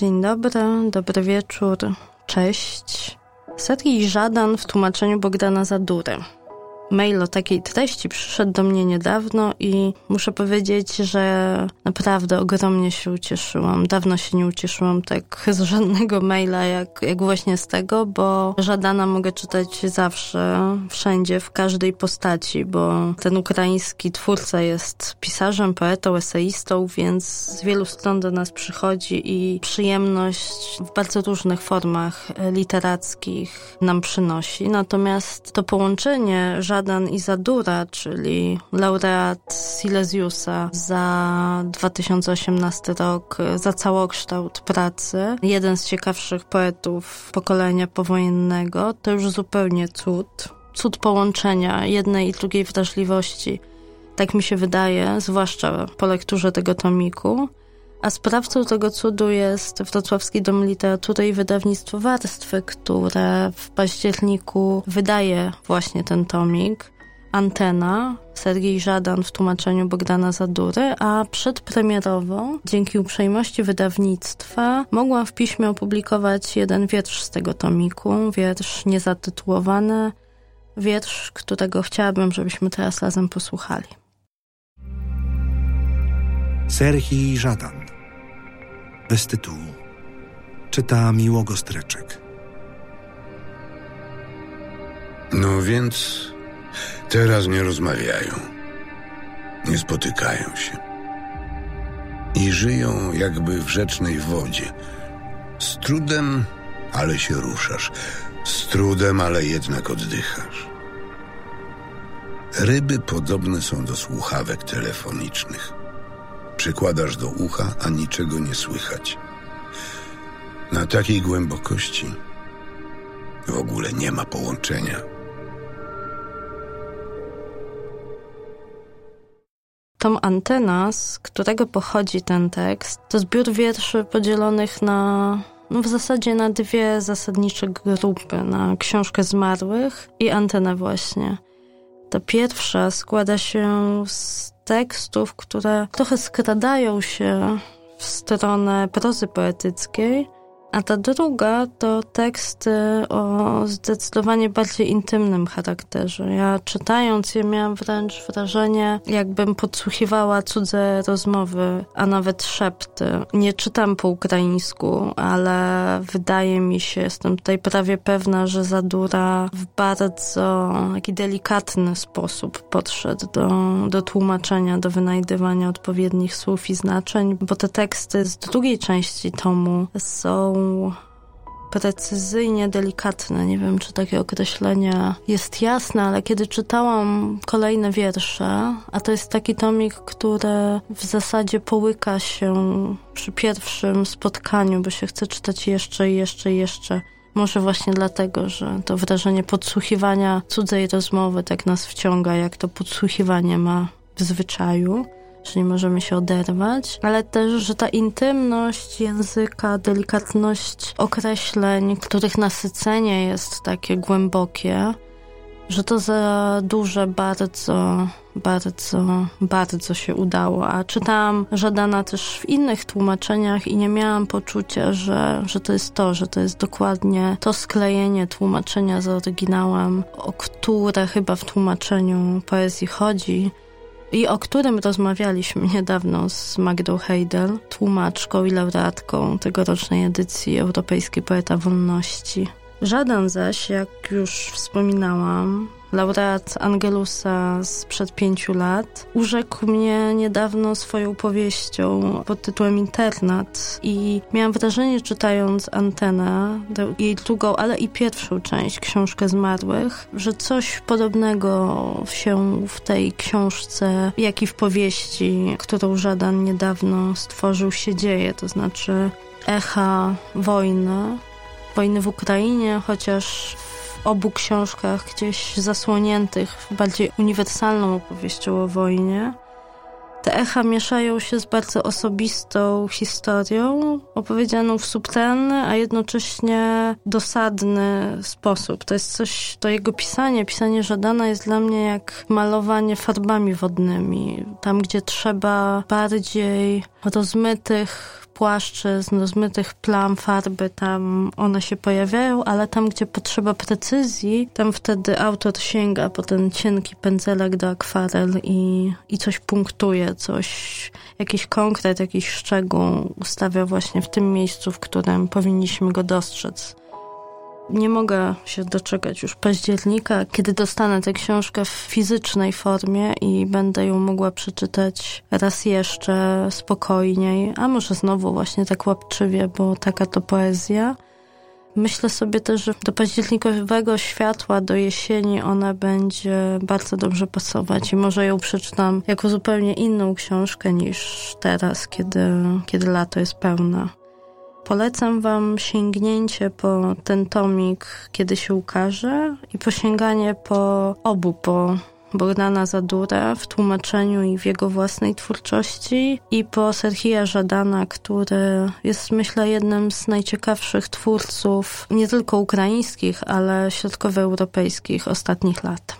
Dzień dobry, dobry wieczór, cześć. Sergii Żadan w tłumaczeniu Bogdana Zadury. Mail o takiej treści przyszedł do mnie niedawno i muszę powiedzieć, że naprawdę ogromnie się ucieszyłam. Dawno się nie ucieszyłam tak z żadnego maila, jak, jak właśnie z tego, bo Żadana mogę czytać zawsze, wszędzie, w każdej postaci, bo ten ukraiński twórca jest pisarzem, poetą, eseistą, więc z wielu stron do nas przychodzi i przyjemność w bardzo różnych formach literackich nam przynosi. Natomiast to połączenie Żadana Żadan Izadura, czyli laureat Silesiusa za 2018 rok, za całokształt pracy. Jeden z ciekawszych poetów pokolenia powojennego. To już zupełnie cud. Cud połączenia jednej i drugiej wrażliwości. Tak mi się wydaje, zwłaszcza po lekturze tego tomiku. A sprawcą tego cudu jest Wrocławski Dom Literatury i Wydawnictwo Warstwy, które w październiku wydaje właśnie ten tomik. Antena, Sergiej Żadan w tłumaczeniu Bogdana Zadury, a przedpremierowo, dzięki uprzejmości wydawnictwa, mogłam w piśmie opublikować jeden wiersz z tego tomiku, wiersz niezatytułowany, wiersz, którego chciałabym, żebyśmy teraz razem posłuchali. Serhii Żadan. Bez tytułu. Czyta Miłogo Streczek. No więc teraz nie rozmawiają. Nie spotykają się. I żyją jakby w rzecznej wodzie. Z trudem, ale się ruszasz. Z trudem, ale jednak oddychasz. Ryby podobne są do słuchawek telefonicznych. Przykładasz do ucha, a niczego nie słychać. Na takiej głębokości w ogóle nie ma połączenia. Tom Antena, z którego pochodzi ten tekst, to zbiór wierszy podzielonych na no w zasadzie na dwie zasadnicze grupy, na książkę zmarłych i antenę właśnie. Ta pierwsza składa się z tekstów, które trochę skradają się w stronę prozy poetyckiej, a ta druga to teksty o zdecydowanie bardziej intymnym charakterze. Ja czytając je miałam wręcz wrażenie, jakbym podsłuchiwała cudze rozmowy, a nawet szepty. Nie czytam po ukraińsku, ale wydaje mi się, jestem tutaj prawie pewna, że Zadura w bardzo taki delikatny sposób podszedł do, do tłumaczenia, do wynajdywania odpowiednich słów i znaczeń, bo te teksty z drugiej części tomu są precyzyjnie delikatne. Nie wiem, czy takie określenie jest jasne, ale kiedy czytałam kolejne wiersze, a to jest taki tomik, który w zasadzie połyka się przy pierwszym spotkaniu, bo się chce czytać jeszcze i jeszcze i jeszcze. Może właśnie dlatego, że to wrażenie podsłuchiwania cudzej rozmowy tak nas wciąga, jak to podsłuchiwanie ma w zwyczaju że nie możemy się oderwać, ale też, że ta intymność języka, delikatność określeń, których nasycenie jest takie głębokie, że to za duże bardzo, bardzo, bardzo się udało. A czytałam Żadana też w innych tłumaczeniach i nie miałam poczucia, że, że to jest to, że to jest dokładnie to sklejenie tłumaczenia z oryginałem, o które chyba w tłumaczeniu poezji chodzi i o którym rozmawialiśmy niedawno z Magdą Heidel, tłumaczką i laureatką tegorocznej edycji Europejskiej Poeta Wolności. Żaden zaś, jak już wspominałam, laureat Angelusa sprzed pięciu lat, urzekł mnie niedawno swoją powieścią pod tytułem Internat i miałam wrażenie, czytając Antenę, jej drugą, ale i pierwszą część, Książkę Zmarłych, że coś podobnego się w tej książce, jak i w powieści, którą Żadan niedawno stworzył, się dzieje, to znaczy echa wojny, wojny w Ukrainie, chociaż w obu książkach gdzieś zasłoniętych bardziej uniwersalną opowieścią o wojnie. Te echa mieszają się z bardzo osobistą historią, opowiedzianą w subtelny, a jednocześnie dosadny sposób. To jest coś, to jego pisanie, pisanie Żadana jest dla mnie jak malowanie farbami wodnymi. Tam, gdzie trzeba bardziej rozmytych płaszczyzn, rozmytych plam farby, tam one się pojawiają, ale tam, gdzie potrzeba precyzji, tam wtedy autor sięga po ten cienki pędzelek do akwarel i, i coś punktuje, coś, jakiś konkret, jakiś szczegół ustawia właśnie w tym miejscu, w którym powinniśmy go dostrzec. Nie mogę się doczekać już października, kiedy dostanę tę książkę w fizycznej formie i będę ją mogła przeczytać raz jeszcze spokojniej, a może znowu właśnie tak łapczywie, bo taka to poezja. Myślę sobie też, że do październikowego światła, do jesieni ona będzie bardzo dobrze pasować i może ją przeczytam jako zupełnie inną książkę niż teraz, kiedy, kiedy lato jest pełne. Polecam Wam sięgnięcie po ten tomik, kiedy się ukaże i posięganie po obu, po Bogdana Zadura w tłumaczeniu i w jego własnej twórczości i po Serhija Żadana, który jest myślę jednym z najciekawszych twórców nie tylko ukraińskich, ale środkowoeuropejskich ostatnich lat.